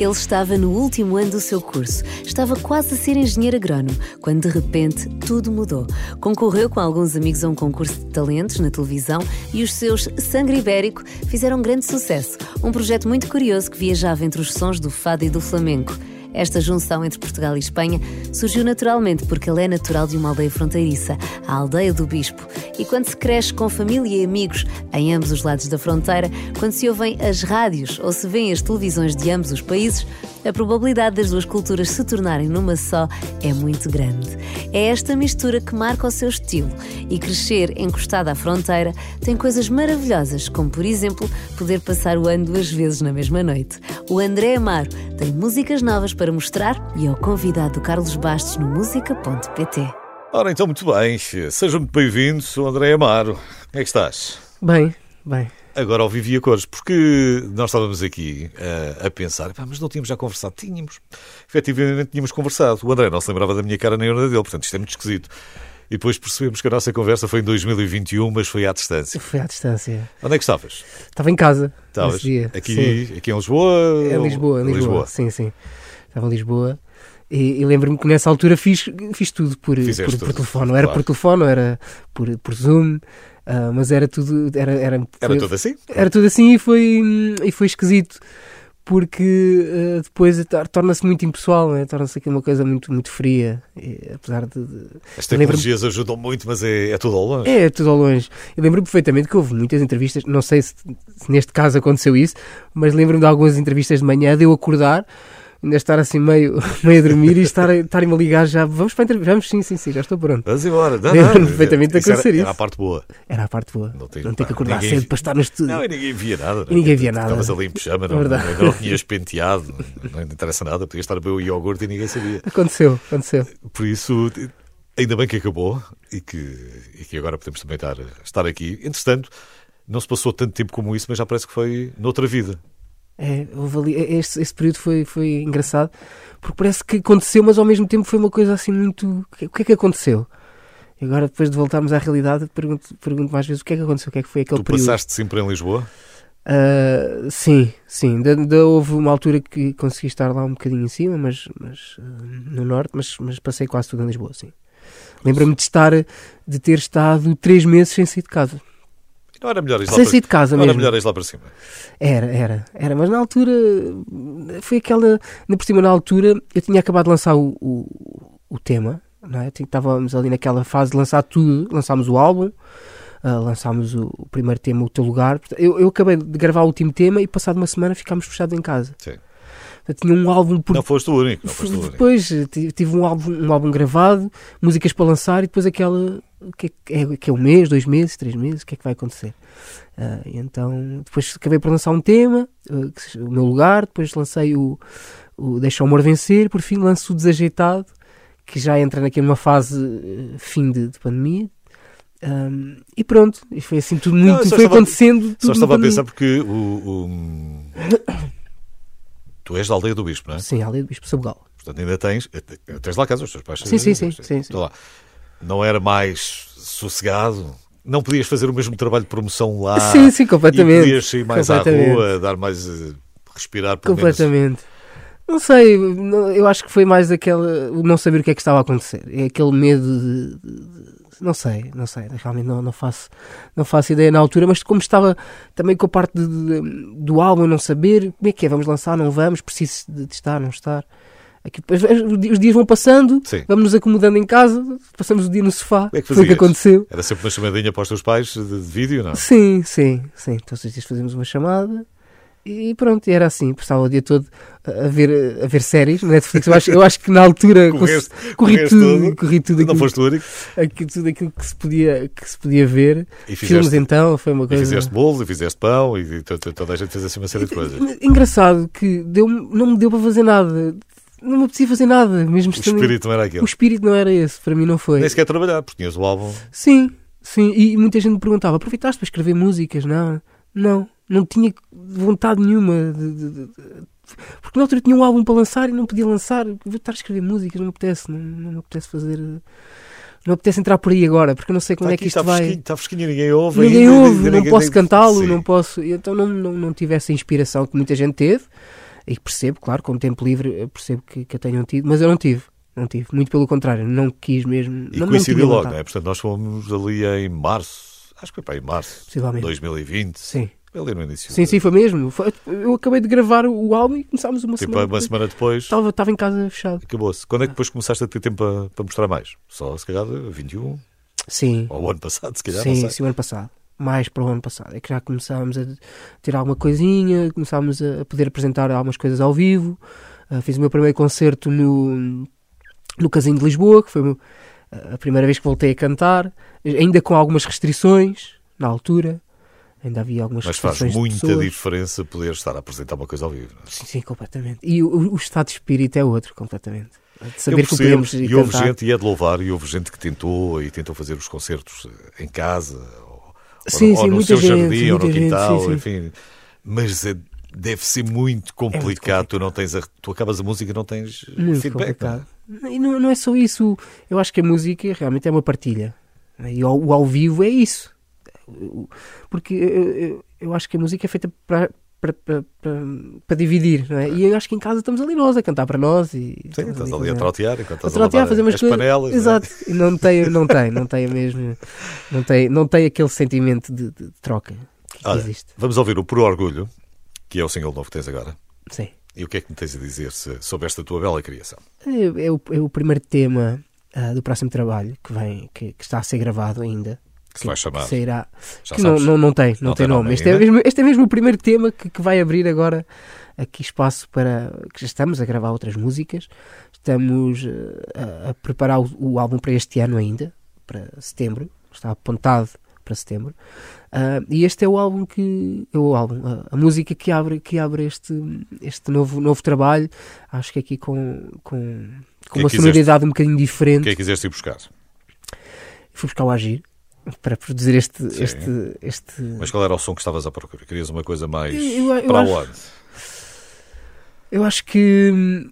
Ele estava no último ano do seu curso, estava quase a ser engenheiro agrónomo, quando de repente tudo mudou. Concorreu com alguns amigos a um concurso de talentos na televisão e os seus Sangre Ibérico fizeram um grande sucesso. Um projeto muito curioso que viajava entre os sons do fado e do flamenco. Esta junção entre Portugal e Espanha surgiu naturalmente porque ele é natural de uma aldeia fronteiriça, a Aldeia do Bispo. E quando se cresce com família e amigos em ambos os lados da fronteira, quando se ouvem as rádios ou se vêem as televisões de ambos os países, a probabilidade das duas culturas se tornarem numa só é muito grande. É esta mistura que marca o seu estilo e crescer encostada à fronteira tem coisas maravilhosas, como por exemplo poder passar o ano duas vezes na mesma noite. O André Amaro tem músicas novas para mostrar e é o convidado do Carlos Bastos no música.pt. Ora, então, muito bem. Seja muito bem-vindo, sou André Amaro. Como é que estás? Bem, bem. Agora ao vivo e a cores, porque nós estávamos aqui uh, a pensar, mas não tínhamos já conversado. Tínhamos. Efetivamente tínhamos conversado. O André não se lembrava da minha cara nem a dele, portanto isto é muito esquisito. E depois percebemos que a nossa conversa foi em 2021, mas foi à distância. Foi à distância. Onde é que estavas? Estava em casa. Estavas? Aqui, aqui em Lisboa? É Lisboa, em Lisboa. Lisboa. Sim, sim. Estava em Lisboa. E, e lembro-me que nessa altura fiz, fiz tudo por, por, por, telefone. Não era claro. por telefone, era por, por Zoom. Uh, mas era tudo. Era, era, foi, era tudo assim? Era tudo assim e foi, e foi esquisito. Porque uh, depois torna-se muito impessoal, né? torna-se aqui uma coisa muito, muito fria. E, apesar de, de... As tecnologias ajudam muito, mas é, é tudo ao longe. É, é tudo ao longe. Eu lembro perfeitamente que houve muitas entrevistas, não sei se, se neste caso aconteceu isso, mas lembro-me de algumas entrevistas de manhã de eu acordar ainda estar assim meio, meio a dormir e estar, estarem-me a ligar já. Vamos para a entrevista. Vamos, sim, sim, sim, já estou pronto. Vamos embora. Não, não, perfeitamente a acontecer era, isso. Era a parte boa. Era a parte boa. Não, tem, não ter que acordar cedo para estar no estúdio. Não, e ninguém via nada. E ninguém via nada. Estavas ali em pijama, não, não, não tinhas penteado, não interessa nada. Podias estar a beber o iogurte e ninguém sabia. Aconteceu, aconteceu. Por isso, ainda bem que acabou e que, e que agora podemos também estar, estar aqui. Entretanto, não se passou tanto tempo como isso, mas já parece que foi noutra vida. É, ali, é, este, este período foi, foi engraçado porque parece que aconteceu, mas ao mesmo tempo foi uma coisa assim muito. O que é que aconteceu? E agora, depois de voltarmos à realidade, pergunto, pergunto mais vezes o que é que aconteceu, o que é que foi aquele tu período. passaste sempre em Lisboa? Uh, sim, sim. De, houve uma altura que consegui estar lá um bocadinho em cima, mas, mas uh, no norte, mas, mas passei quase tudo em Lisboa, sim. Lembro-me de estar, de ter estado três meses sem sair de casa. Não era melhor ir lá sair de casa não mesmo. era melhor ir lá para cima. Era, era, era. Mas na altura, foi aquela. Na por cima, na altura, eu tinha acabado de lançar o, o, o tema, não é? Estávamos ali naquela fase de lançar tudo. Lançámos o álbum, uh, lançámos o, o, primeiro tema, O Teu Lugar. Eu, eu acabei de gravar o último tema e, passado uma semana, ficámos fechados em casa. Sim. Eu tinha um álbum por... Não foste o único. Não foste o único. Depois tive um álbum, um álbum gravado, músicas para lançar e depois aquela que é, que é um mês, dois meses, três meses, o que é que vai acontecer? Uh, então, depois acabei por lançar um tema, uh, o meu lugar, depois lancei o, o Deixa o Amor Vencer, por fim lanço o Desajeitado, que já entra naquela numa fase uh, fim de, de pandemia. Um, e pronto, e foi assim tudo muito, Não, foi estava, acontecendo. Só estava a pensar porque o, o, tu és da aldeia do Bispo, não é? Sim, a aldeia do Bispo Sabugal. Portanto, ainda tens, tens lá casa, os teus pais. Sim, sim, sim. sim, sim. Lá não era mais sossegado? Não podias fazer o mesmo trabalho de promoção lá? Sim, sim, completamente. Podias sair mais à rua, dar mais. Uh, respirar por Completamente. Menos. Não sei, eu acho que foi mais aquele. não saber o que é que estava a acontecer. É aquele medo de. Não sei, não sei, realmente não, não, faço, não faço ideia na altura, mas como estava também com a parte de, de, do álbum, não saber como é que é, vamos lançar, não vamos, preciso de, de estar, não estar. Aqui, os dias vão passando, Sim. vamos nos acomodando em casa, passamos o dia no sofá. É que Foi o que aconteceu. Era sempre uma chamadinha para os teus pais de, de vídeo, não? Sim, sim, sim. Todos os dias fazíamos uma chamada e pronto, era assim. Passava o dia todo a ver, a ver séries no Netflix. Eu acho, eu acho que na altura correste, corri, tudo, corri tudo. Não foste único? Aquilo, tudo aquilo que se podia, que se podia ver. E fizeste, Filmes então, foi uma coisa. E fizeste bolos, e fizeste pão, e toda a gente fez assim uma série de coisas. Engraçado que deu, não me deu para fazer nada não me apetecia fazer nada. Mesmo o espírito não era aquele. O espírito não era esse, para mim não foi. Nem sequer trabalhar, porque tinhas o álbum. Sim, sim. E muita gente me perguntava: aproveitaste para escrever músicas? Não, não. Não tinha vontade nenhuma de, de, de, porque na altura tinha um álbum para lançar e não podia lançar. Vou estar a escrever músicas, não me apetece, não, não me apetece fazer. Não me apetece entrar por aí agora, porque eu não sei como está é que isto está vai. Está fresquinho, ninguém ouve. Ninguém ouve, não posso cantá-lo, não posso. Então não, não, não tive essa inspiração que muita gente teve E percebo, claro, com o tempo livre, percebo que, que eu tenham tido, mas eu não tive. Não tive, muito pelo contrário, não quis mesmo. E não, coincidiu não logo, não é? Portanto, nós fomos ali em março, acho que foi para em março de 2020. Sim. Ali no início. Sim, sim, foi mesmo. Eu acabei de gravar o álbum e começámos uma tipo, semana. Uma depois. semana depois. Estava, estava em casa fechado. Acabou-se. Quando é que depois começaste a ter tempo para, para mostrar mais? Só se calhar 21? Sim. Ou o ano passado, se calhar? Sim, sim, o ano passado. Mais para o ano passado. É que já começámos a ter alguma coisinha, começámos a poder apresentar algumas coisas ao vivo. Uh, fiz o meu primeiro concerto no, no Casinho de Lisboa, que foi a primeira vez que voltei a cantar, ainda com algumas restrições na altura. Ainda havia algumas Mas faz muita diferença poder estar a apresentar uma coisa ao vivo. Não é? Sim, sim, completamente. E o, o, estado de espírito é outro, completamente. De saber percebo, que podemos e cantar. houve gente, e é de louvar, e houve gente que tentou e tentou fazer os concertos em casa, ou, Sim, ou, sim, ou no seu gente, jardim, ou no gente, quintal, sim, enfim. Mas é- deve ser muito complicado. Tu não tens a- tu acabas a música e não tens Muito feedback. não é? complicado. E não, não é só isso. Eu acho que a música realmente é uma partilha. E ao- o ao vivo é isso. Porque eu, eu- eu acho que a música é feita para. Para, para, para, dividir, não é? E eu acho que em casa estamos ali nós a cantar para nós e Sim, estás ali a trotear enquanto a estás a, trotear, lavar fazer umas as coisas. panelas. não é? Exato. E não tem, não tem, não tem a mesmo, não tem, não tem aquele sentimento de, de troca que Olha, existe. Vamos ouvir o Por Orgulho, que é o single novo que tens agora. Sim. E o que é que me tens a dizer sobre esta tua bela criação? É, é o, é o primeiro tema ah, do próximo trabalho que vem, que, que está a ser gravado ainda. Que se vai chamar? sairá. Já que não, não, não tem, não, Não tem tem nome. Este é, mesmo, este é mesmo o primeiro tema que, que vai abrir agora aqui espaço para. que já estamos a gravar outras músicas. Estamos ah, a, a preparar o, o álbum para este ano ainda, para setembro. Está apontado para setembro. Ah, e este é o álbum que. É o álbum, a, a música que abre, que abre este, este novo, novo trabalho. Acho que aqui com, com, com que uma sonoridade um bocadinho O diferente. que é que quiseste ir buscar? Fui buscar o Agir para produzir este, Sim. este, este, Mas qual era o som que estavas a procurar? Querias uma coisa mais Eu- eu para acho- onde? Eu acho que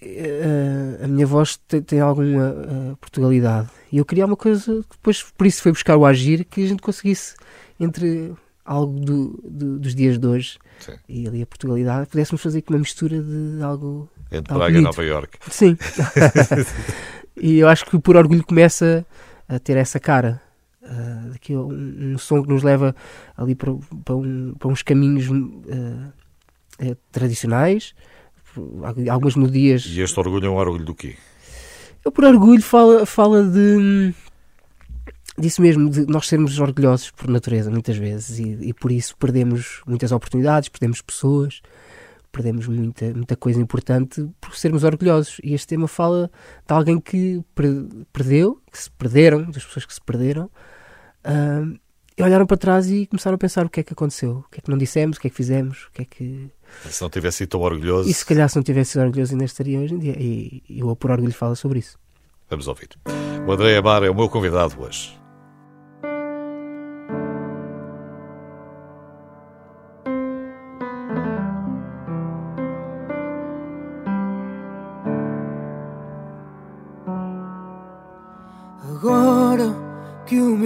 eh, a minha voz tem, tem alguma eh, Portugalidade. E eu queria uma coisa, que depois por isso foi buscar o Agir, que a gente conseguisse, entre algo do, do- dos dias de hoje Sim. e ali a Portugalidade, pudéssemos fazer aqui uma mistura de algo. Entre Algo Braga e. Nova York. Sim. e eu acho que por orgulho começa a ter essa cara. Ah, daqui um, um som que nos leva ali para, para, um- para uns caminhos eh, tradicionais, algumas melodias. E este orgulho é um orgulho do quê? Eu por orgulho fala, fala de disso mesmo, de nós sermos orgulhosos por natureza muitas vezes e, e por isso perdemos muitas oportunidades, perdemos pessoas, perdemos muita, muita coisa importante por sermos orgulhosos. E este tema fala de alguém que per- perdeu, que se perderam, das pessoas que se perderam, ah, e olharam para trás e começaram a pensar o que é que aconteceu, o que é que não dissemos, o que é que fizemos, o que é que. Se não tivesse sido tão orgulhoso, E se calhar se não tivesse sido orgulhoso ainda estaria hoje em dia. E, e o por orgulho fala sobre isso. vamos ouvir. O André Amar é o meu convidado hoje.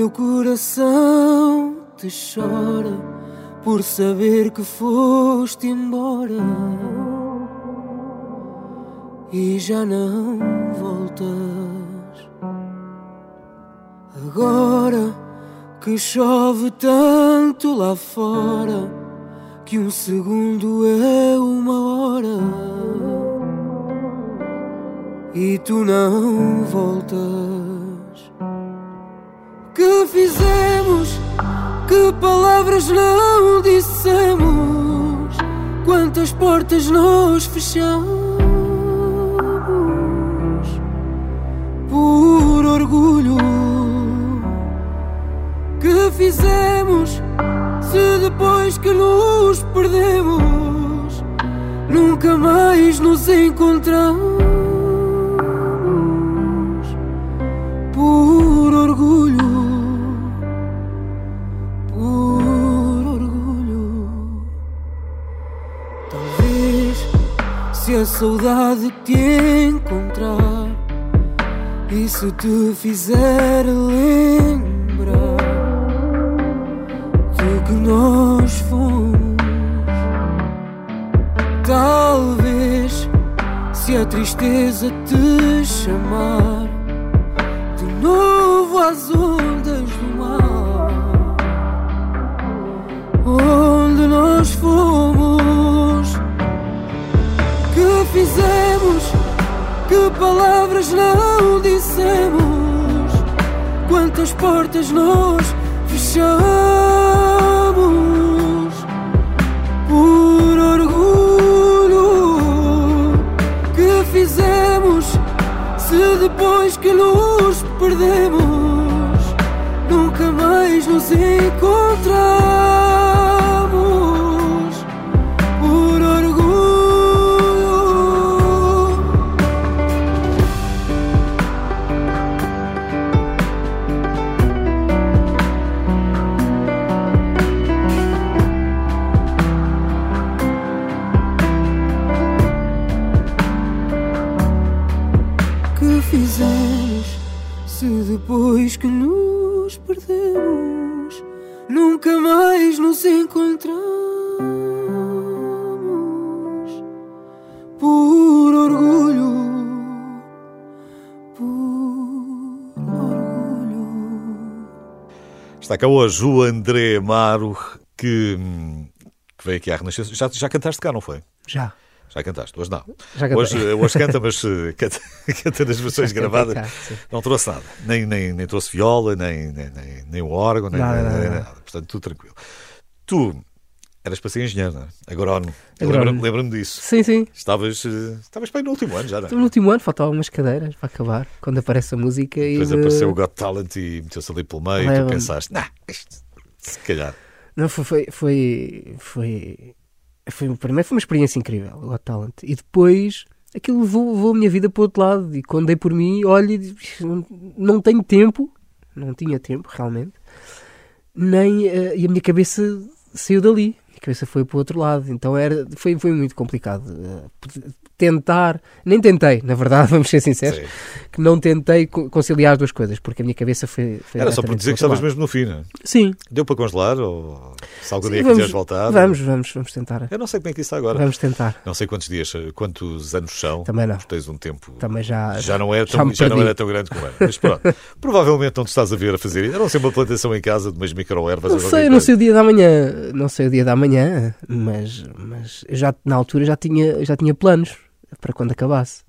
Meu coração te chora por saber que foste embora e já não voltas. Agora que chove tanto lá fora que um segundo é uma hora e tu não voltas. Que fizemos? Que palavras não dissemos? Quantas portas nós fechamos? Por orgulho. Que fizemos? Se depois que nos perdemos, nunca mais nos encontramos por a saudade te encontrar e se te fizer lembrar do que nós fomos. Talvez se a tristeza te chamar de novo às palavras não dissemos, quantas portas nós fechamos Está cá hoje o André Amaro, que, que veio aqui à Renascença. Já, já cantaste cá, não foi? Já. Já cantaste, hoje não. Já cantei. Hoje, hoje canta, mas eh, canta, canta nas versões gravadas. cá, não trouxe nada. Nem, nem, nem trouxe viola, nem, nem, nem, nem o órgão, nem, Nada, nem- nada, nem nada. nada. Portanto, tudo tranquilo. Tu eras para ser engenheiro, não é? Agrónomo. Agrónomo. Lembro-me disso. Sim, sim. Estavas, eh, estavas bem no último ano já, não é? Estou no último ano, faltavam umas cadeiras para acabar. Quando aparece a música e. Depois apareceu o Got Talent e meteu-se ali pelo meio e tu pensaste, nah, isto, se calhar. Não, foi, foi, foi, foi, foi, primeiro foi uma experiência incrível, o Got Talent. E depois aquilo levou, levou a minha vida para o outro lado. E quando dei por mim, olho e digo, "Isto não, não tenho tempo, não tinha tempo realmente, nem, eh, e a minha cabeça saiu dali. A cabeça foi para o outro lado. Então era, foi, foi muito complicado. Tentar, nem tentei, na verdade, vamos ser sinceros, Sim. que não tentei co- conciliar as duas coisas, porque a minha cabeça foi. foi Era só por dizer que estavas mesmo no fim, não é? Sim, Deu para congelar ou se algum Sim, dia vamos- quiseres voltar? vamos, vamos, vamos tentar. Eu não sei como é que isso está agora. Vamos tentar. Não sei quantos dias, quantos anos são. Também não. Tens um tempo. Também já. Já não, é já tão, me já não era tão grande como era. Mas pronto, provavelmente não te estás a ver a fazer isso. A não ser uma plantação em casa de umas microervas. Não ou sei, não sei o dia da manhã, não sei o dia da manhã, mas, mas já na altura já tinha, já tinha planos para quando acabasse.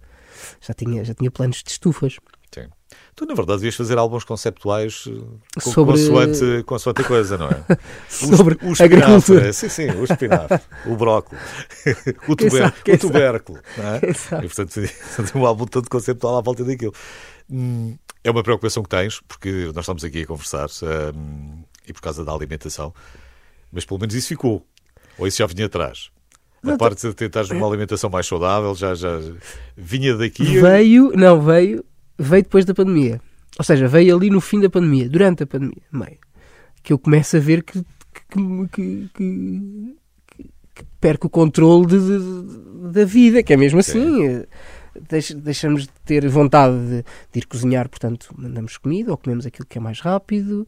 Já tinha, já tinha planos de estufas. Sim. Tu, na verdade, devias fazer álbuns conceptuais eh, co- Sobre- consoante, consoante a coisa, não é? O Sobre o espinafre, agricultura. Sim, sim, o espinafre, o brócolis, o, tuber, o tubérculo. Não é? E, portanto, fazer um álbum todo conceptual à volta daquilo. Hum, É uma preocupação que tens, porque nós estamos aqui a conversar hum, e por causa da alimentação, mas pelo menos isso ficou. Ou isso já vinha atrás. A Não, parte de tentares uma alimentação mais saudável já, já vinha daqui. Veio, não, veio, veio depois da pandemia. Ou seja, veio ali no fim da pandemia, durante a pandemia, meio. Que eu começo a ver que, que, que, que- perco o controle de- de- da vida, que é mesmo assim. deix- deixamos de ter vontade de, de ir cozinhar, portanto, mandamos comida ou comemos aquilo que é mais rápido.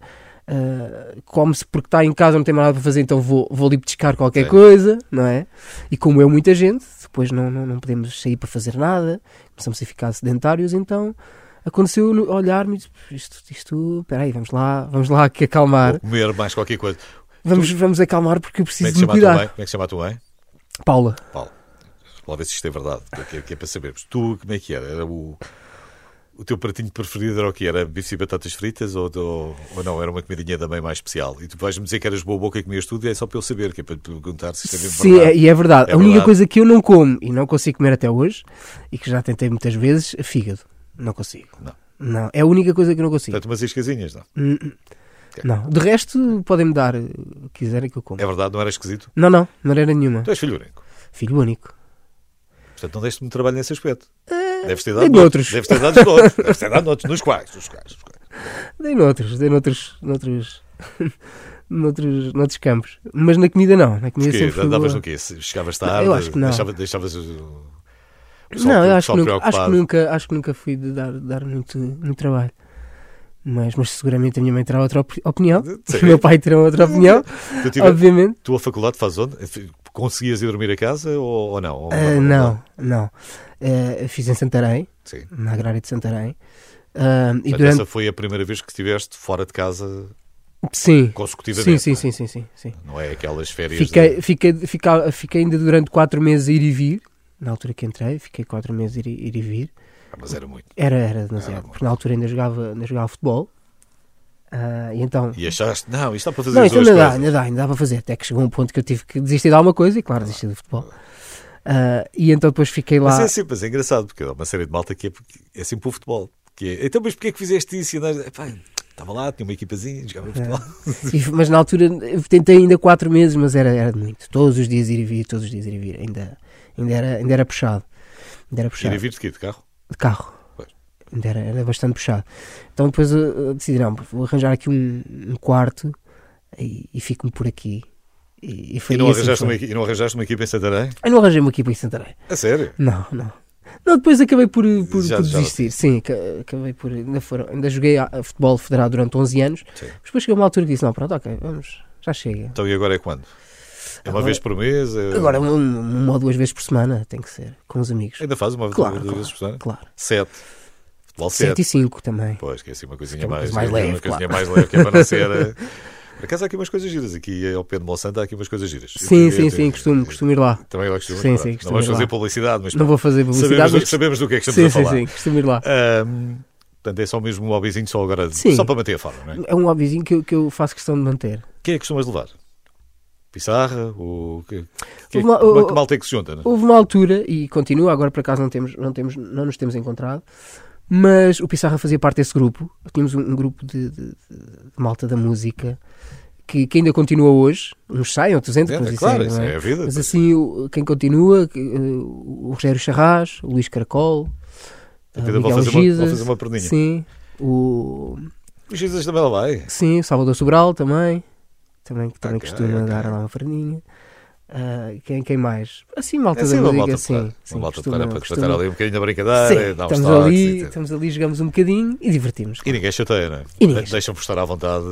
Ah, come-se porque está em casa, não tem mais nada para fazer, então vou, vou ali petiscar qualquer coisa, não é? E como eu, muita gente, depois não, não, não podemos sair para fazer nada, começamos a ficar sedentários, então aconteceu olhar-me e isto, isto, peraí, vamos lá, vamos lá aqui acalmar, Ou comer mais qualquer coisa. vamos, vamos acalmar porque eu Como é preciso que me cuidar. Como é que se chama a tua mãe? Paula, Paulo, lá ver se isto é verdade, que é, que é para sabermos. Tu, como é que era? Era o, o teu pratinho preferido era o que Era bife e batatas fritas ou, ou, ou não? Era uma comidinha da mãe mais especial? E tu vais-me dizer que eras boa boca e comias tudo e é só para eu saber, que é para te perguntar se isto é mesmo Sim, é- e é verdade. É a única verdade. coisa que eu não como e não consigo comer até hoje, e que já tentei muitas vezes, é fígado. Não consigo. Não. Não, é a única coisa que eu não consigo. Portanto, umas iscasinhas, não? Hum, hum. Não, de resto podem-me dar o que quiserem que eu como. É verdade, não era esquisito? Não, não, não era nenhuma. Tu és filho único. Filho único. Portanto, não deste muito trabalho nesse aspecto. Deves ter dei dado noutros. Deves ter dado noutros. Deves ter dado noutros. Nos quais? Nos quais? Nos quais? Dei noutros, dei noutros, noutros, noutros, noutros campos. Mas na comida não. Na comida Porquê? sempre Davas no quê? Chegavas tarde? Eu acho que não. Deixavas, deixavas Não, eu acho que, nunca, acho, que nunca, acho que nunca fui de dar, dar muito, muito trabalho. Mas, mas seguramente a minha mãe terá outra opi- opinião. Sim. O meu pai terá outra opinião, Tu tive- obviamente. tua faculdade faz onde? conseguias ir dormir a casa ou, ou não? Ou- Ah, ou- não, não. Ah, fiz em Santarém, Sim. na agrária de Santarém. Ah, e durante. essa foi a primeira vez que estiveste fora de casa Sim. Sim, consecutivamente. sim, não é? sim, sim, sim, sim. Não é aquelas férias. Fiquei, de- fiquei, fica- fiquei ainda durante quatro meses a ir e vir. Na altura que entrei, fiquei quatro meses a ir, e- ir e vir. Ah, mas era muito. Era, era demasiado. Era porque na altura ainda jogava, ainda jogava futebol. Ah, e então. E achaste, não, isto dá para fazer Não, isto duas ainda dá, ainda dá, ainda dá para fazer. Até que chegou um ponto que eu tive que desistir de alguma coisa e, claro, desisti do futebol. Ah, e então depois fiquei lá. Mas é sempre mas é engraçado, porque há uma série de malta que é, é sempre o futebol. Que é, então, mas porquê é que fizeste isso? E nós, "Epá, estava lá, tinha uma equipazinha, jogava futebol. E- mas na altura eu tentei ainda quatro meses, mas era, era de muito. Todos os dias ir e vir, todos os dias ir e vir. Ainda, ainda, era, ainda era puxado. Ainda era Ir puxado. a vir de quê? De carro? De carro. Pois. Ainda era, era bastante puxado. Então depois eu, eu decidi, não, vou arranjar aqui um, um quarto e, e fico-me por aqui. E, e E não, arranjaste uma, e não arranjaste uma equipa em Santarém? Eu não arranjei uma equipa em Santarém. A sério? Não, não. Não, depois acabei por, por, Já- por já- desistir. Sim, aca- acabei por. Ainda, foram, ainda joguei futebol federado durante 11 anos. Sim. Mas depois chegou uma altura que disse: não, pronto, ok, vamos, já chega. Então e agora é quando? É uma Agora- vez por mês? É- Agora, um- uma ou duas vezes por semana tem que ser, com os amigos. Ainda faz uma Claro, duas claro, vezes por semana? claro. Sete. Futebol 7 sete. e 5 também. Pois, que é assim uma coisinha é uma mais, mais é leve, Uma coisinha claro. mais leve, que é para não ser. Por acaso há aqui umas coisas giras. Aqui ao pé de Monsanto há aqui umas coisas giras. Sim, Eu- sim, eu- sim, eu- costumo, costumo ir lá. Também costumo. Sim, pronto. sim, Não costumo vamos ir lá. fazer publicidade, mas Não vou fazer publicidade, sabemos, mas. sabemos do que é que Sim, estamos sim, a falar. sim, costumo ir lá. Ahm, portanto, é só mesmo um hobbyzinho só agora, Sim. só para manter a forma, não é? É um hobbyzinho que eu, que eu faço questão de manter. Quem é que costumas levar? Pissarra? Ou... Que, que, uma- é o- que malta é que se junta? não é? Houve uma altura, e continua, agora por acaso não, temos, não, temos, não nos temos encontrado, mas o Pissarra fazia parte desse grupo. Tínhamos um, um grupo de, de- de malta da música que, que ainda continua hoje. Uns saem, outros entram, É, mas isso claro, é, isso é? é a vida. Mas assim, o- quem continua, eh, o Rogério Charras, o Luís Caracol, A o vida Miguel fazer, uma, Gisas, fazer uma perninha. sim, o, Jesus também lá vai. sim, o Salvador Sobral também, também, também Ok, costuma ok. dar lá uma perninha. Ah, quem, quem mais? Assim, malta É da assim uma música, malta sim, para, sim, uma malta costuma- para, para, para costuma- estar ali um bocadinho da brincadeira, Sim, estamos toques ali, estamos ali, jogamos um bocadinho e divertimos. E ninguém chateia, não é? Ninguém De- Deixam por estar à vontade,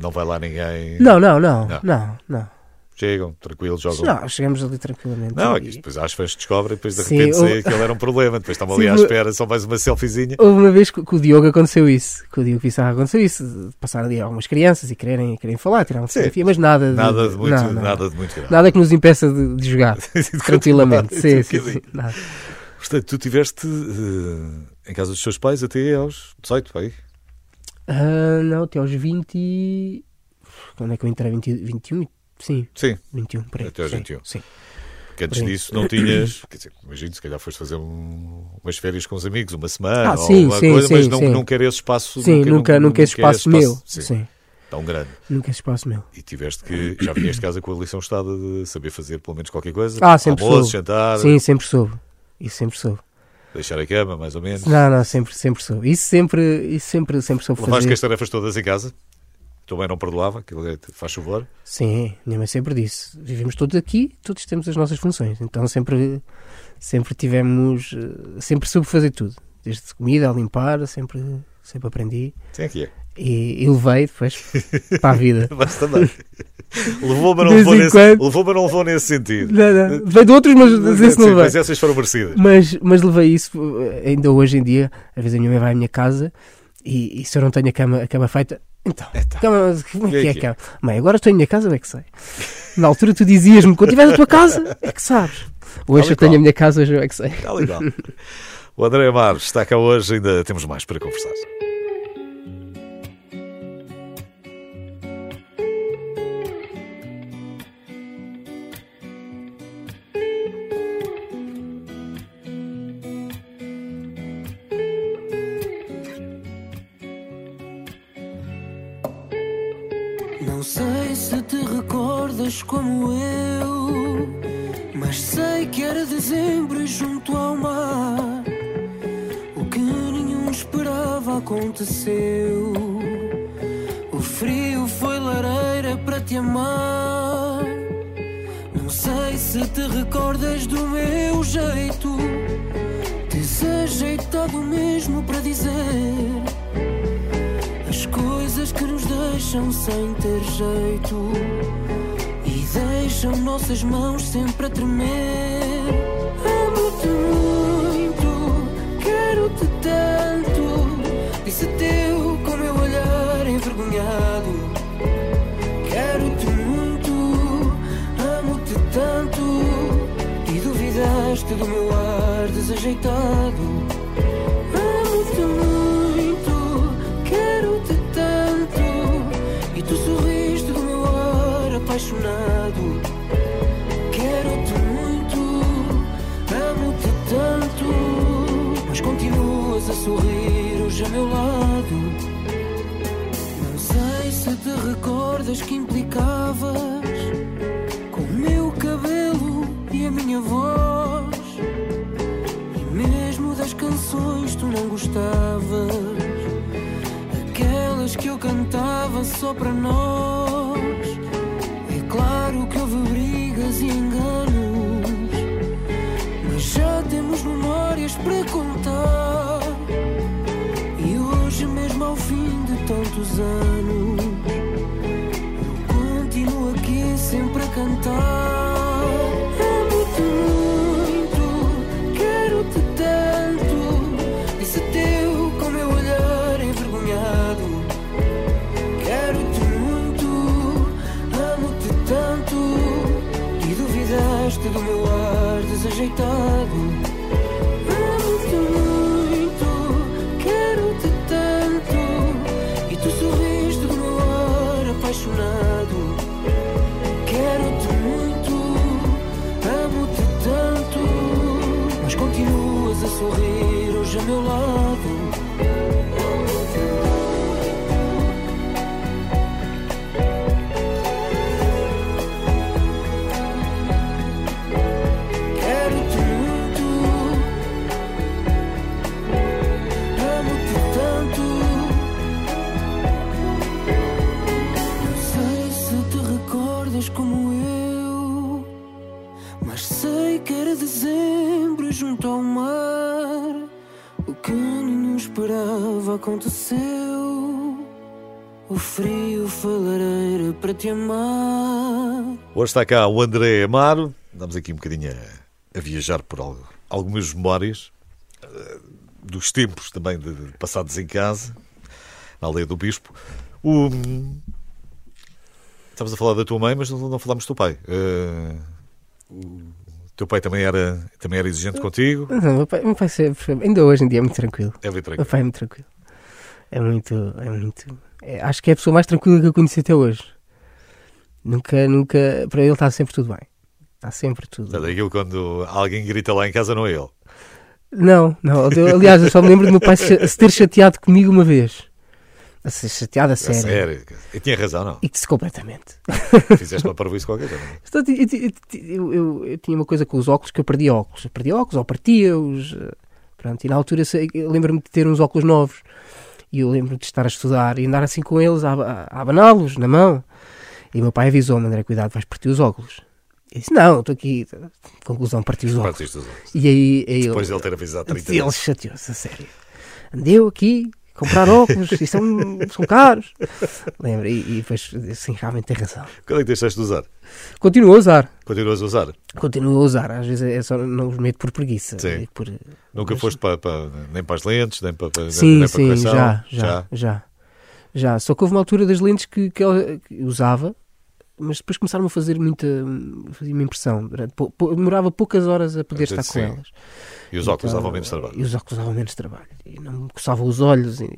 não vai lá ninguém. Não, não, não, Não. não, não. Chegam, tranquilos, jogam. Não, chegamos ali tranquilamente. Não, E- depois às fãs descobrem, depois de Sim, repente sei que ele era um problema, depois estão ali Sim, à o- espera, só mais uma selfiezinha. Houve uma vez que com o Diogo aconteceu isso. Com o Diogo Pissarra aconteceu isso. Passar ali algumas crianças e quererem, quererem falar, tirar uma fotografia, mas nada de, Nada de muito, não, não. nada de muito grave. Nada que nos impeça de, de jogar tranquilamente. Sim, sim, sim, nada. Portanto, tu estiveste eh, em casa dos teus pais até aos 18, pai. Ah, não, até aos 20. e- Quando é que eu entrei? 20, 21? Sim, Sim, 21, por aí. Até aos sim, 21. Sim. que antes disso não tinhas. Quer dizer, imagino, se calhar foste fazer um- umas férias com os amigos, uma semana, Ah, ou sim, uma sim, coisa, mas sim, não, sim. nunca era esse espaço. Sim, nunca, nunca, esse era espaço meu. sim, Sim, tão grande. nunca esse espaço meu. E tiveste que. Já vinhas de casa com a lição estada de saber fazer pelo menos qualquer coisa. Ah, sempre Almoço, soube. jantar, Sim, sempre soube. Isso sempre soube. deixar a cama, mais ou menos. Não, não, sempre, sempre soube. Isso sempre, isso sempre, sempre soube Levaste fazer. as tarefas todas em casa. Mãe não perdoava, é, faz favor. Sim, minha mãe sempre disse. Vivemos todos aqui, todos temos as nossas funções. Então sempre, sempre tivemos, eh, sempre soube fazer tudo. Desde comida a limpar, sempre, sempre aprendi. Sim, aqui é. E, e levei depois para a vida. Mas também. Levou-me, De não levou nesse, quando. levou-me, não levou nesse sentido. Não, não. Levei de outros, mas Mas, esse não levei. mas essas foram merecidas. Mas, mas levei isso eh, ainda hoje em dia. Às vezes a minha mãe vai à minha casa e, e se eu não tenho a cama, a cama feita, então, Então. cama, como é que é aqui? cama? Mãe, agora estou em minha casa, eu é que sei. Na altura tu dizias-me, quando estiveres na tua casa, é que sabes. Hoje eu tenho a minha casa, hoje eu é que sei. Está legal. O André Amares está cá hoje, ainda temos mais para conversar. Aconteceu. O frio foi lareira para te amar. Não sei se te recordas do meu jeito, desajeitado mesmo para dizer. As coisas que nos deixam sem ter jeito E deixam nossas mãos sempre a tremer. Amo-te Disse teu com meu olhar envergonhado. Quero-te muito, amo-te tanto. E duvidaste do meu ar desajeitado. Amo-te muito, quero-te tanto. E tu sorriste do meu ar apaixonado. Quero-te muito, amo-te tanto. Mas continuas a sorrir hoje a meu lado. Não sei se te recordas que implicavas com o meu cabelo e a minha voz. E mesmo das canções tu não gostavas. Aquelas que eu cantava só para nós. É claro que houve brigas e enganos. Mas já temos memórias para contar. Anos, eu continuo aqui sempre a cantar. Sorrir te amar. Hoje está cá o André Amaro. Andamos aqui um bocadinho a, a viajar por algo, algumas memórias eh, dos tempos também de, de passados em casa, na aldeia do Bispo. O, estamos a falar da tua mãe, mas não, não falámos do teu pai. Eh, o teu pai também era, também era exigente contigo. Não, meu pai, meu pai sempre, ainda hoje em dia é muito tranquilo. É Meu tranquilo. pai é muito tranquilo. É muito, é muito. é- acho que é a pessoa mais tranquila que eu conheci até hoje. Nunca, nunca. Para ele está sempre tudo bem. Está sempre tudo. Portanto, aquilo quando alguém grita lá em casa não é ele. Não, não. eu- aliás, eu só me lembro do meu pai se, ter chateado comigo uma vez. A ser chateado a sério. sério. E tinha razão, não. E disse completamente. Fizeste uma parvoíce qualquer coisa. Eu, eu- eu- tinha uma coisa com os óculos que eu perdia óculos. Eu perdia óculos ou partia-os. eh, Pronto, e na altura lembro-me de ter uns óculos novos. E eu lembro-me de estar a estudar e andar assim com eles a, a, a abaná-los na mão. E meu pai avisou-me: André, cuidado, vais partir os óculos. Eu disse: Não, estou aqui. Conclusão, parti os óculos. Partiste os olhos. E aí, aí Depois de ele, ter avisado 30 ele chateou-se, a sério. Andeu aqui comprar óculos, e são, são caros. Lembra? E, e depois, assim, realmente tem razão. Quando é que deixaste de usar? Continuo a usar. Continuas a usar? Continuo a usar, às vezes é só não os medo por preguiça. Sim. e Por, Nunca Mas- foste para, para- nem para as lentes, nem para, para, Sim, nem para a sim, correção? já, já, já, já. Só que houve uma altura das lentes que, que ela que usava, mas depois começaram a fazer muita. fazia-me impressão. Demorava poucas horas a poder Sim. estar com elas. E os óculos Então, davam menos trabalho. E os óculos davam menos trabalho. E não me coçava os olhos. E...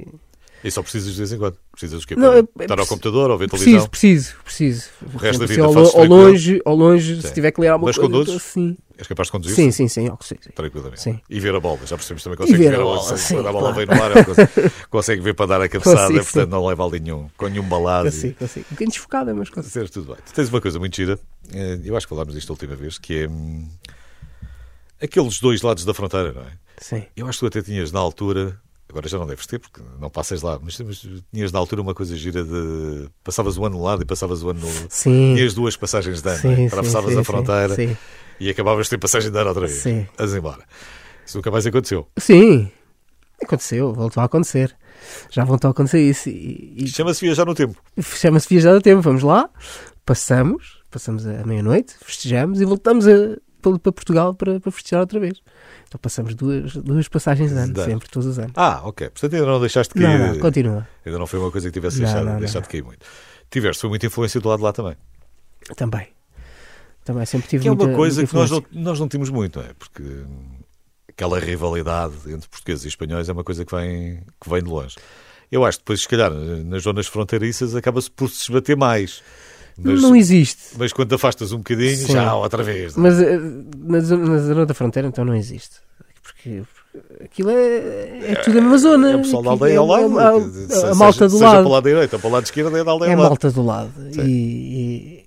E só precisas de vez em quando. Precisas do quê? Não, é- estar ao computador ou ver televisão? Preciso, preciso, preciso. O resto da Assim, vida ao, ao longe, ao longe, Sim. se tiver que ler alguma Mas coisa. conduzes? então, Sim, És capaz de conduzir? sim, sim, sim, óculos, sim, sim. Tranquilamente. Sim. E ver a bola. Já percebemos também que consegue ver ver a bola. bola, sim, quando a bola claro. vem no ar, ela consegue, consegue ver para dar a cabeçada, Consigo, portanto sim. não leva ali nenhum, com nenhum balado. e- Consigo, consigo. Um bocadinho desfocada, mas consigo. Tudo bem. Tu tens uma coisa muito gira, eh, eu acho que falámos disto a última vez, que é hum, aqueles dois lados da fronteira, não é? Sim. Eu acho que tu até tinhas na altura, agora já não deves ter, porque não passas lá, mas, mas tinhas na altura uma coisa gira de. Passavas o ano no lado e passavas o ano no. Sim. Tinhas duas passagens de ano, Sim, é? sim, atravessavas sim, a fronteira Sim. E acabavas de ter passagem de ano outra vez. Sim. As embora. Isso nunca mais aconteceu. Sim. Aconteceu, voltou a acontecer. Já voltou a acontecer isso. E, e- chama-se viajar no tempo. chama-se viajar do tempo. Vamos lá, passamos, passamos a meia-noite, festejamos e voltamos a, para, Portugal para, para festejar outra vez. Então passamos duas, duas passagens de ano, sempre, todos os anos. Ah, ok. Portanto, ainda não deixaste de cair. Não, não, continua. Ainda não foi uma coisa que tivesse Não, deixado, não, não. deixado de cair muito. Tiveste, foi muita influência do lado de lá também. Também. Também sempre tive Que é uma muita- coisa muita que nós não, nós não temos muito, não é? Porque aquela rivalidade entre portugueses e espanhóis é uma coisa que vem, que vem de longe. Eu acho que depois, se calhar, nas zonas fronteiriças acaba-se por se esbater mais. Mas, Não existe. mas quando afastas um bocadinho, Sim. já outra vez. não é? Mas na zona, na zona da fronteira então não existe. Porque, aquilo é, é tudo a mesma zona. É o pessoal da aldeia é- ao lado. é- é- que- a, seja- malta do seja para o lado. lado direito ou para o lado esquerdo é da aldeia É a lado. malta do lado. E- e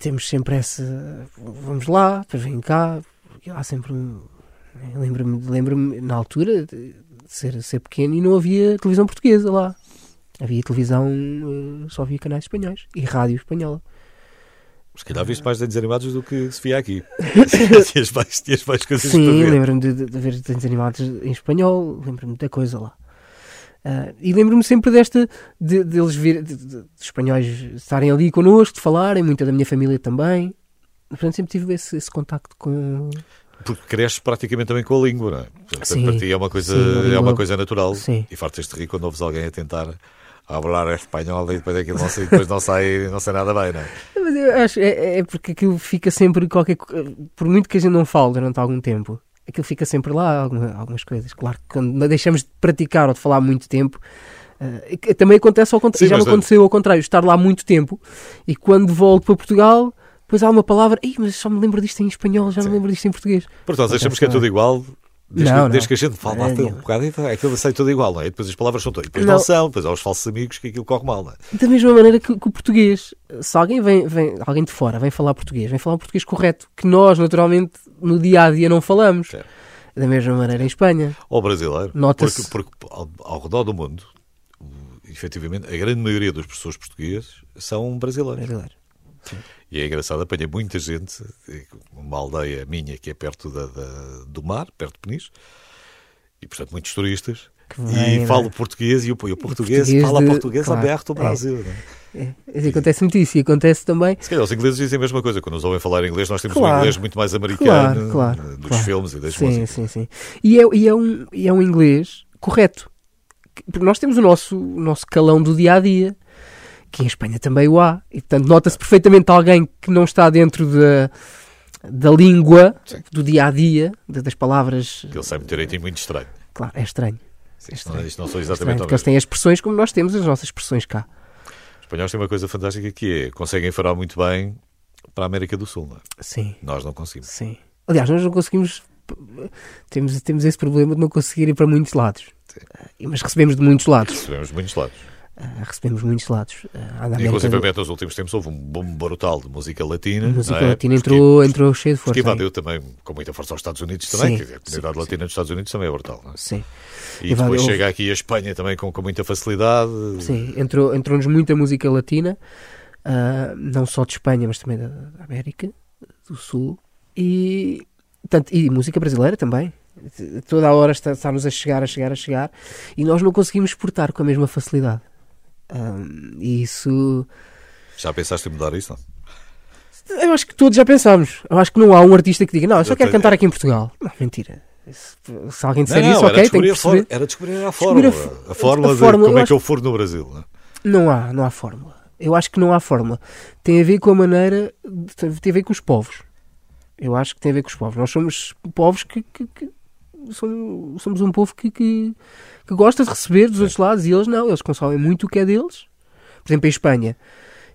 temos sempre essa. Vamos lá, depois vem cá. Há sempre Lembro-me lembro na altura de ser, ser pequeno e não havia televisão portuguesa lá. Havia televisão, eh, só havia canais espanhóis e rádio espanhola. Se calhar viste mais desenhos animados do que se via aqui. tinhas, mais, tinhas mais coisas Sim, lembro-me de, de, de ver desenhos animados em espanhol, lembro-me da coisa lá. Ah, e lembro-me sempre desta, de, de eles vir, de, de- de espanhóis estarem ali connosco, de falarem, muita da minha família também. Portanto, sempre tive esse, esse contacto com. Porque cresces praticamente também com a língua, não é? Portanto, Sim. para ti é uma coisa, Sim, a é uma coisa natural. Sim. E fartas-te rir quando ouves alguém a tentar falar espanhol e depois aquilo não sai, depois não sai, não sai nada bem, não é? Mas eu acho é, é porque aquilo fica sempre qualquer Por muito que a gente não fale durante algum tempo, aquilo fica sempre lá, alguma- algumas coisas. Claro que quando deixamos de praticar ou de falar muito tempo. que também acontece ao contrário. Sim, Já me mas, aconteceu ao contrário, estar lá muito tempo e quando volto para Portugal, depois há uma palavra, Ih, mas só me lembro disto em espanhol, já não me lembro disto em português. Porque nós achamos que é tudo igual. Desde, Não, que, desde não. que a gente fala É, um não. bocado, então, aquilo sai tudo igual, não é? E depois as palavras são todas. Depois não, Não. são, depois há os falsos amigos que aquilo corre mal, não é? Da mesma maneira que, que o português, se alguém vem, vem, alguém de fora vem falar português, vem falar um português correto, que nós naturalmente no dia a dia não falamos. Certo. Da mesma maneira em Espanha. Ou brasileiro. Nota-se. Porque, porque ao, ao redor do mundo, efetivamente, a grande maioria dos professores portugueses são brasileiros. Brasileiro. E é engraçado, apanhei muita gente, uma aldeia minha que é perto da- da- do mar, perto de Peniche, e portanto muitos turistas, vem, e né? falo português, e o, o português, português fala de- português claro, aberto do é. Brasil. é? É, é, acontece muito isso e acontece também. Se calhar os ingleses dizem a mesma coisa, quando nos ouvem falar inglês, nós temos um Claro. inglês muito mais americano, Claro, dos claro. filmes e das Sim, músicas. sim, sim. E é, e é, um, e é um inglês correto. Que- Porque nós temos o nosso, o nosso calão do dia a dia, que em Espanha também o há. E portanto nota-se perfeitamente alguém que não está dentro da, da língua, Sim. do dia a dia, da- das palavras. Que ele sai muito direitinho muito estranho. Claro, é estranho. Sim, É estranho. isto não são É estranho exatamente porque eles têm as expressões como nós temos as nossas expressões cá. Os espanhóis têm uma coisa fantástica que é, conseguem falar muito bem para a América do Sul. não é? Sim, Nós não conseguimos. sim. Aliás, nós não conseguimos. Temos, temos esse problema de não conseguir ir para muitos lados. Eh, Mas recebemos de muitos lados. Recebemos de muitos lados. Ah, recebemos muitos lados. Ah, Inclusive, do- nos últimos tempos houve um boom brutal de música latina. a música é? latina Porque- entrou, entrou cheio de força. aí. invadiu também com muita força aos Estados Unidos também, Sim, dizer, a comunidade sim, latina dos Estados Unidos também é brutal. é? Sim, E Invadiu- depois chega aqui a Espanha também com, com muita facilidade. sim. Entrou, entrou-nos muita música latina, ah, não só de Espanha, mas também da, da América do Sul. E, portanto, e música brasileira também. Toda a hora está- está-nos a chegar, a chegar, a chegar. E nós não conseguimos exportar com a mesma facilidade. Ah, e isso. Já pensaste em mudar isso? Não? Eu acho que todos já pensámos. Eu acho que não há um artista que diga, não, eu só quero cantar aqui em Portugal. Não, mentira. Se, alguém disser Não, isso, não, era, ok, tem que perceber. era descobrir a fórmula. a A, fórmula a de fórmula, como eu é que eu for no Brasil. não é? Não há, não há fórmula. Eu acho que não há fórmula. Tem a ver com a maneira, de- tem a ver com os povos. Eu acho que tem a ver com os povos. Nós somos povos que, que- que- somos, um povo que, que, que gosta de receber dos outros lados e eles não, eles consomem muito o que é deles. Por exemplo, em Espanha,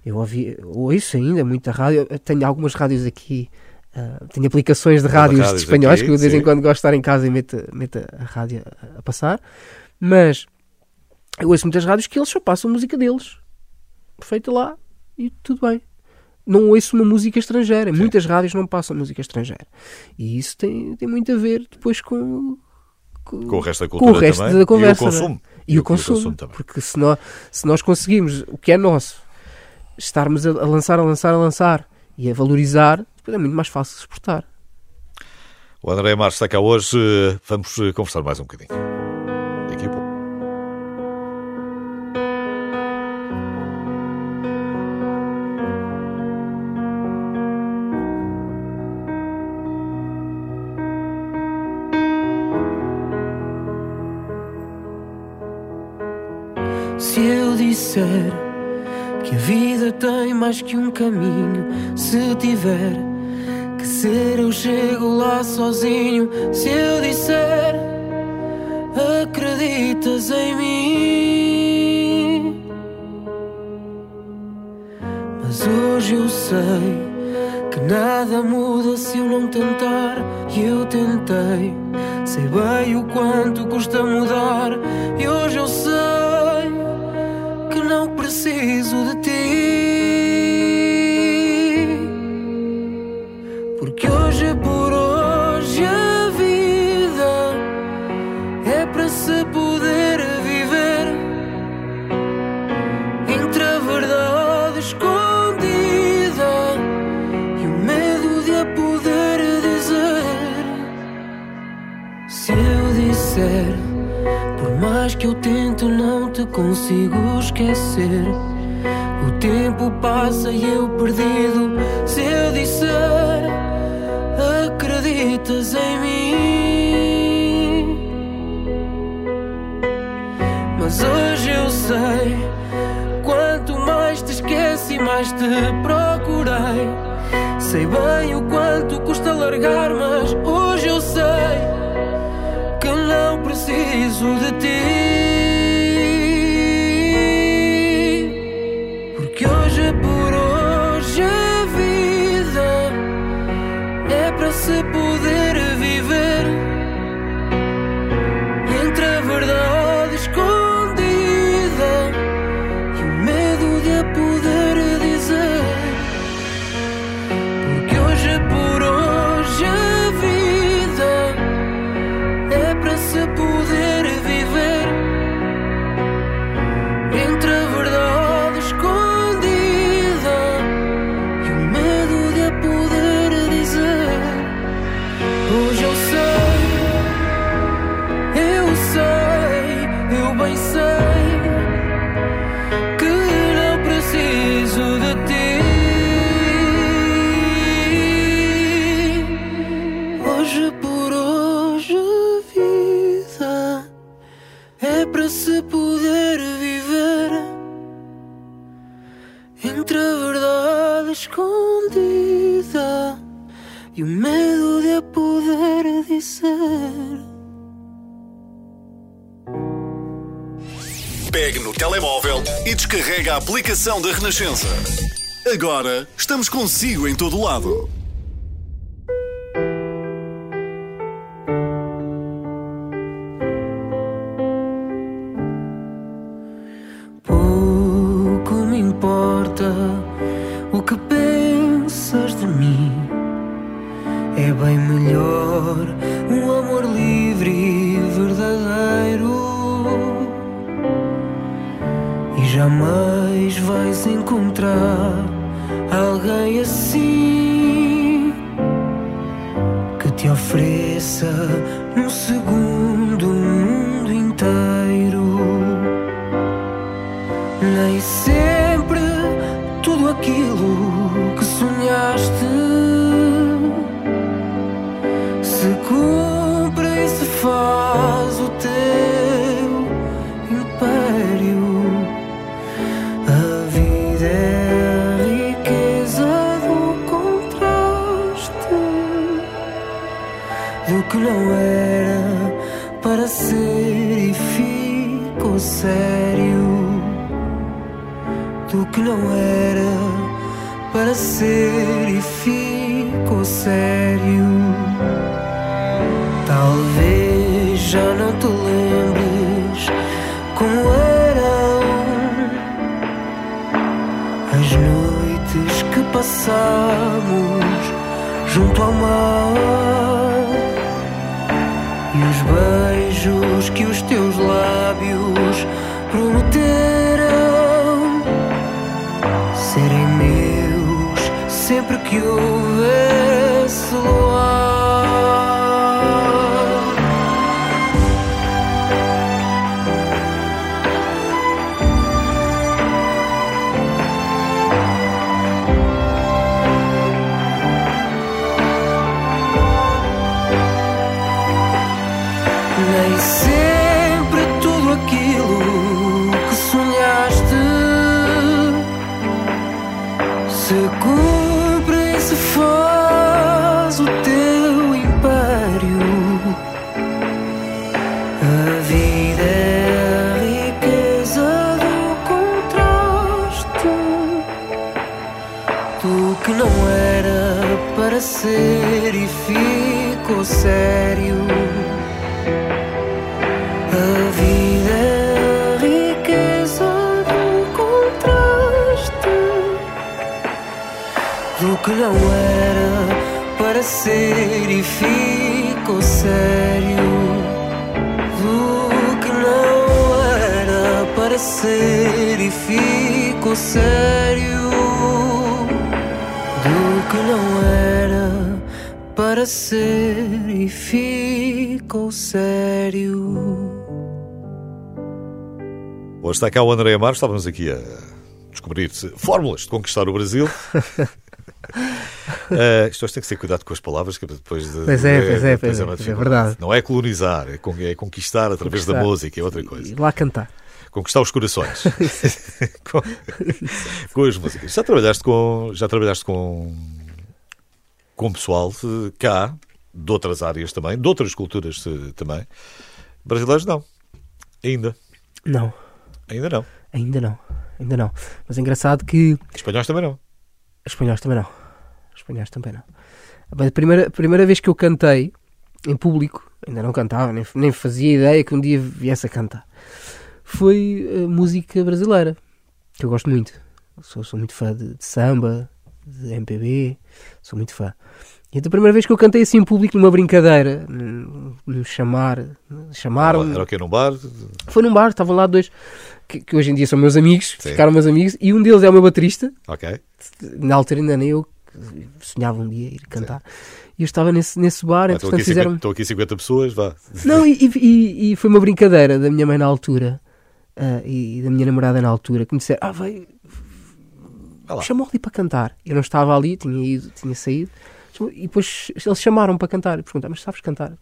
eu ouvi, ouço ainda muita rádio, tenho algumas rádios aqui, ah, tenho aplicações de rádios de rádios espanhóis aqui, que eu de vez em quando gosto de estar em casa e meto, meto a rádio a, a passar, mas eu ouço muitas rádios que eles só passam música deles, feita lá e tudo bem. Não ouço uma música estrangeira. Muitas rádios não passam música estrangeira. E isso tem, tem muito a ver depois com, Com o resto da com cultura o resto também. da conversa. e o é? consumo. E, o consumo. também. porque se nós, se nós conseguimos o que é nosso, estarmos a, a lançar, a lançar, a lançar e a valorizar, depois é muito mais fácil exportar. O André Marques está cá hoje. eh, Vamos eh, conversar mais um bocadinho. Que a vida tem mais que um caminho, se tiver que ser, eu chego lá sozinho. Se eu disser, acreditas em mim. Mas hoje eu sei que nada muda se eu não tentar. E eu tentei, sei bem o quanto custa mudar. E hoje eu sei preciso de ti. Consigo esquecer. O tempo passa e eu perdido. Se eu disser, acreditas em mim. Mas hoje eu sei, quanto mais te esqueci, mais te procurei. Sei bem o quanto custa largar, mas hoje eu sei que não preciso de ti. Se poder o medo de poder dizer. Pegue no telemóvel e descarrega a aplicação da Renascença. Agora estamos consigo em todo lado. Um amor livre e verdadeiro. E jamais vais encontrar alguém assim que te ofereça num segundo que não era para ser e ficou sério. Talvez já não te lembres como eram as noites que passamos junto ao mar sempre que houvesse ser e ficou sério. Do que não era para ser e ficou sério. Do que não era para ser e ficou sério. Hoje está cá o André Amaro, estávamos aqui a descobrir fórmulas de conquistar o Brasil. Uh, isto tem que ser cuidado com as palavras, que depois de, Pois é, pois é, pois é, pois é verdade. Não é colonizar, é, con- é conquistar através da Conquistar. música, é outra coisa. E lá cantar. Conquistar os corações. com, com as músicas. Já trabalhaste com. Já trabalhaste com. com pessoal eh, cá, de outras áreas também, de outras culturas eh, também. Brasileiros não. Ainda. Não, Ainda não. ainda não. Ainda não. Mas é engraçado que Espanhóis também não. Espanhóis também não. Espanhóis também não. A primeira, a primeira vez que eu cantei em público, ainda não cantava, nem, nem fazia ideia que um dia viesse a cantar, foi música brasileira, que eu gosto muito. Sou, sou muito fã de, de samba, de MPB, sou muito fã. E então a primeira vez que eu cantei assim em público, numa brincadeira, no chamar, chamaram Era o que num bar? foi num bar, estavam lá dois que, que hoje em dia são meus amigos, Sim. ficaram meus amigos, e um deles é o meu baterista, Ok. na altura ainda nem eu sonhava um dia ir cantar. E eu estava nesse, nesse bar Ah, entretanto aqui, 50, fizeram estou aqui 50 pessoas, vá. não e, e- e foi uma brincadeira da minha mãe na altura ah, e da minha namorada na altura que me disseram ah vai chamou ali para cantar. Eu não estava ali tinha ido tinha saído. E depois eles chamaram para cantar e perguntaram mas sabes cantar?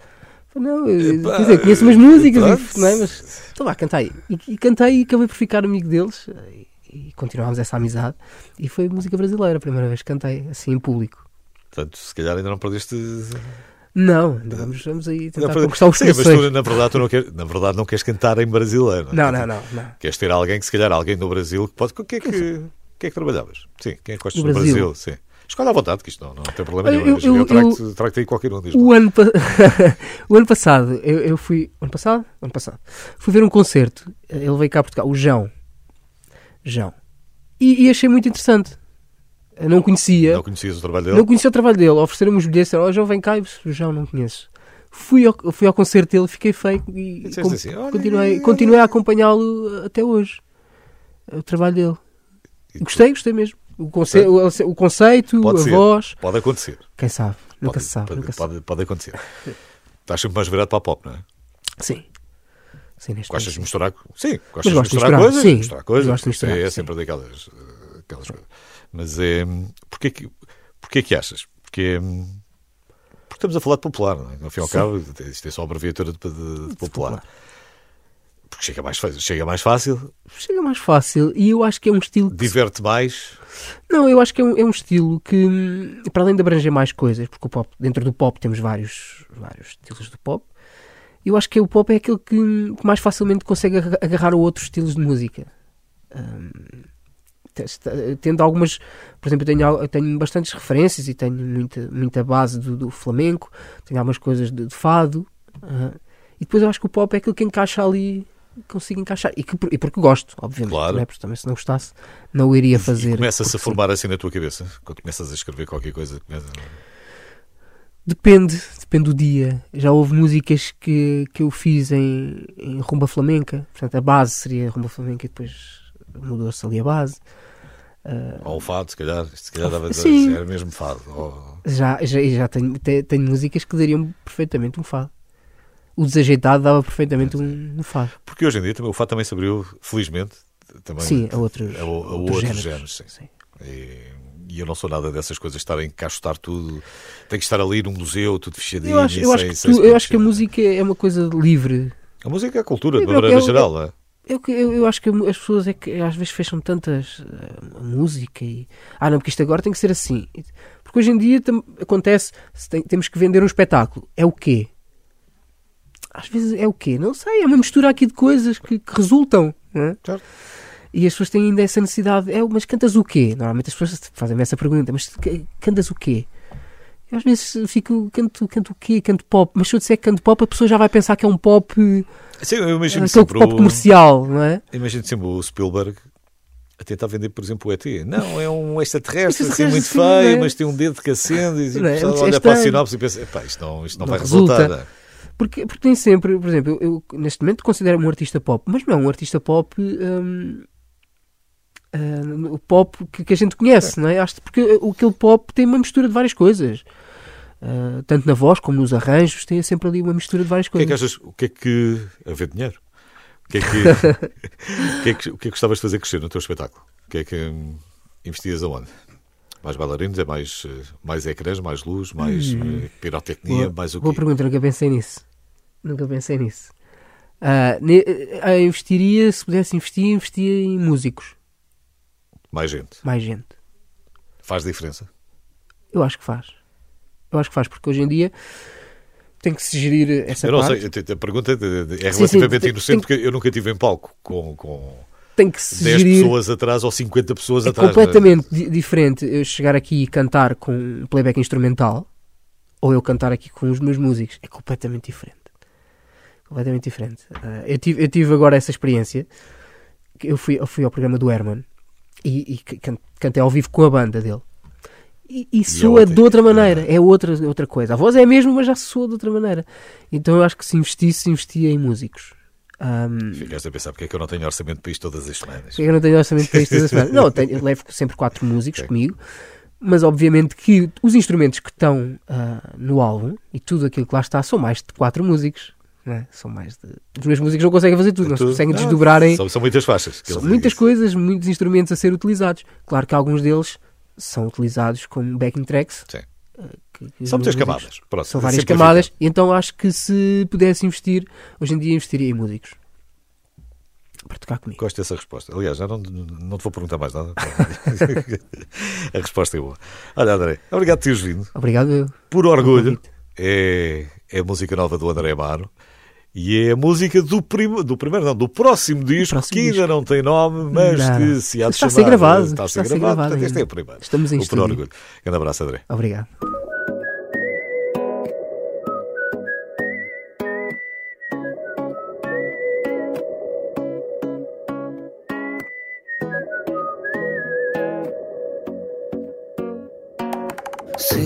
Falei, não, eu, quer dizer, conheço umas músicas, e, não é? mas então lá, cantei. E, e cantei e acabei por ficar amigo deles e, e continuámos essa amizade. E foi música brasileira, a primeira vez que cantei, assim, em público. Portanto, se calhar ainda não perdeste. Não, vamos, vamos aí tentar Não, conquistar os Sim, mas tu, na verdade, tu não queres, na verdade, não queres cantar em brasileiro. Não, não, não, não. Queres ter alguém que, se calhar, alguém no Brasil que pode. O que é que, é que trabalhavas? Sim, quem é que gostas No no Brasil? Brasil? Sim. Escolha à vontade, que isto não, não tem problema nenhum. eu- Eu, eu- trago-te trago aí qualquer um diz O ano, pa- o ano passado, eu, eu fui. Ano passado? Ano passado. Fui ver um concerto. Ele veio cá a Portugal, o João. João. E, e achei muito interessante. Eu não conhecia. Não conhecias o trabalho dele? Não conhecia o trabalho dele. Ofereceram-me os bilhetes. Disseram, oh, João, vem cá. E eu João, não conheço. Fui ao, fui ao concerto dele, fiquei feio e disseste com- assim, continuei, continuei a acompanhá-lo até hoje. O trabalho dele. E- Gostei, gostei mesmo. O, conce o, o conceito, Pode a ser. voz. Pode acontecer. Quem sabe? Nunca pode, se sabe. Pode, nunca pode, pode acontecer. Estás sempre mais virado para a pop, não é? Sim. Sim, Gostas de misturar? Sim, gostas de de misturar, misturar, coisas? sim. Misturar coisas. Gosto de misturar, é sempre daquelas eh, aquelas coisas. Mas é. Porquê que, porquê que achas? Porque, hum, porque estamos a falar de popular, não é? No fim e ao cabo, isto é só abreviatura de, de- de popular. popular. Porque chega mais, fácil- chega mais fácil. Chega mais fácil e eu acho que é um estilo. que- diverte mais. Não, eu acho que é um, é um estilo que, hum, para além de abranger mais coisas, porque o pop, dentro do pop temos vários, vários estilos do pop, eu acho que o pop é aquele que, que mais facilmente consegue aga- agarrar a outros estilos de música. Esta- tendo algumas, por exemplo, eu tenho, eu tenho bastantes referências e tenho muita, muita base do, do flamenco, tenho algumas coisas de, de fado, ah, e depois eu acho que o pop é aquilo que encaixa ali, consigo encaixar, e, que, e porque gosto, obviamente, Claro. não é? porque também se não gostasse, não o iria fazer. Começa-se a formar assim na tua cabeça. Quando começas a escrever qualquer coisa. Começa... Depende, depende do dia. Já houve músicas que, que eu fiz em, em rumba flamenca, portanto a base seria rumba flamenca e depois mudou-se ali a base. Ah, Ou um fado, se calhar. Se calhar dava, Sim. era mesmo fado. Ou- já já, já tenho, te- tenho músicas que dariam perfeitamente um fado. O desajeitado dava perfeitamente um, um fado. Porque hoje em dia também, o fado também se abriu, felizmente, também Sim, a outros, a, o- a outros outros géneros. géneros. sim. Sim. E, e eu não sou nada dessas coisas, estar a encaixotar tudo. Tem que estar ali num museu, tudo fechadinho. Eu acho, eu, acho sem- que sem tu- eu acho que a música é uma coisa livre. A música é a cultura, de uma maneira eu- geral, não é? Eu, que- eu, eu acho que as pessoas é que às vezes fecham tantas a música e ah não, porque isto agora tem que ser assim. Porque hoje em dia acontece, tem- temos que vender um espetáculo. É o quê? Às vezes é o quê? Não sei, é uma mistura aqui de coisas que, que resultam. não é? Certo. E as pessoas têm ainda essa necessidade. É, mas cantas o quê? Normalmente as pessoas fazem essa pergunta, mas cantas o quê? Eu às vezes fico, canto, canto o quê? Canto pop. Mas se eu disser que canto pop, a pessoa já vai pensar que é um pop, Sim, eu imagino aquele sempre, pop o, comercial, não é? imagino sempre o Spielberg a tentar vender, por exemplo, o ET. Não, é um extraterrestre, assim, muito sim, feio, é. mas tem um dedo que acende e Não é? É olha para a sinopse e pensa, "Epá, isto não, isto não, Não vai resulta. resultar. Porque, porque tem sempre, por exemplo, eu, eu, neste momento considero-me um artista pop, mas não é um artista pop. hum, hum, o pop que, que a gente conhece, não é? Acho que porque o- aquele pop tem uma mistura de várias coisas. Ah, tanto na voz como nos arranjos, tem sempre ali uma mistura de várias O que é coisas. que achas? O que é que. A ver dinheiro? O que é que. o, que é que o que é que gostavas de fazer crescer no teu espetáculo? O que é que hum, investias aonde? Mais bailarinos, é mais, eh, mais ecrãs, mais luz, mais eh, pirotecnia, Boa- mais o Boa quê? pergunta, nunca pensei nisso. Nunca pensei nisso. Ah, ne- ah, investiria, se pudesse investir, investia em músicos. Mais gente. Mais gente. Faz diferença. Eu acho que faz. Eu acho que faz, porque hoje em dia tem que se gerir essa eu não parte. sei, a- pergunta de- de- é Sim, relativamente sim, inocente tem- porque eu nunca estive em palco com, com Tem que se 10 gerir. pessoas atrás ou 50 pessoas é atrás. completamente di- diferente eu chegar aqui e cantar com um playback instrumental ou eu cantar aqui com os meus músicos. É completamente diferente. Completamente diferente. Ah, eu, tive, eu tive agora essa experiência. Eu fui, eu fui ao programa do Herman e, e cantei ao vivo com a banda dele. E, e soa outra- de outra maneira. É outra, outra coisa. A voz é a mesma, mas já soa de outra maneira. Então eu acho que se investisse, investia em músicos. Ahm, Ficaste a pensar porque é que eu não tenho orçamento para isto todas as semanas. eu não tenho orçamento para isto toda a semana. Não, eu, tenho- eu levo sempre quatro músicos Ok. comigo, mas obviamente que os instrumentos que estão ah, no álbum e tudo aquilo que lá está são mais de quatro músicos. Não é? São mais de. Os meus músicos não conseguem fazer tudo, não se conseguem Ah, desdobrar em. São, são muitas faixas. que São eles muitas coisas, muitos instrumentos a ser utilizados. Claro que alguns deles são utilizados como backing tracks. Sim. ah, que- São muitas camadas. Pronto, São várias simplifica. camadas, e então acho que se pudesse investir, hoje em dia investiria em músicos para tocar comigo. Gosto dessa resposta. Aliás, já não, não te vou perguntar mais nada. a resposta é boa. Olha, André, obrigado por teres vindo. Obrigado. eu. Por orgulho, é, é a música nova do André Amaro. E é a música do, prim, do primeiro, não, do próximo disco, próximo que ainda disco. não tem nome, mas Não. que se há de Está a chamar. ser gravado, Está a ser está a ser gravado. gravado Portanto, este é ainda. o primeiro. Estamos em O estúdio. orgulho. Grande abraço, André. Obrigado.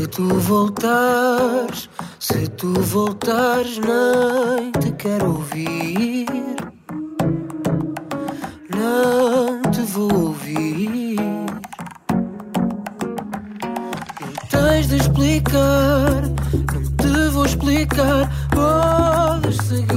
Se tu voltares, se tu voltares, nem te quero ouvir. Não te vou ouvir. Não tens de explicar, não te vou explicar. Podes seguir,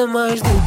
nada mais de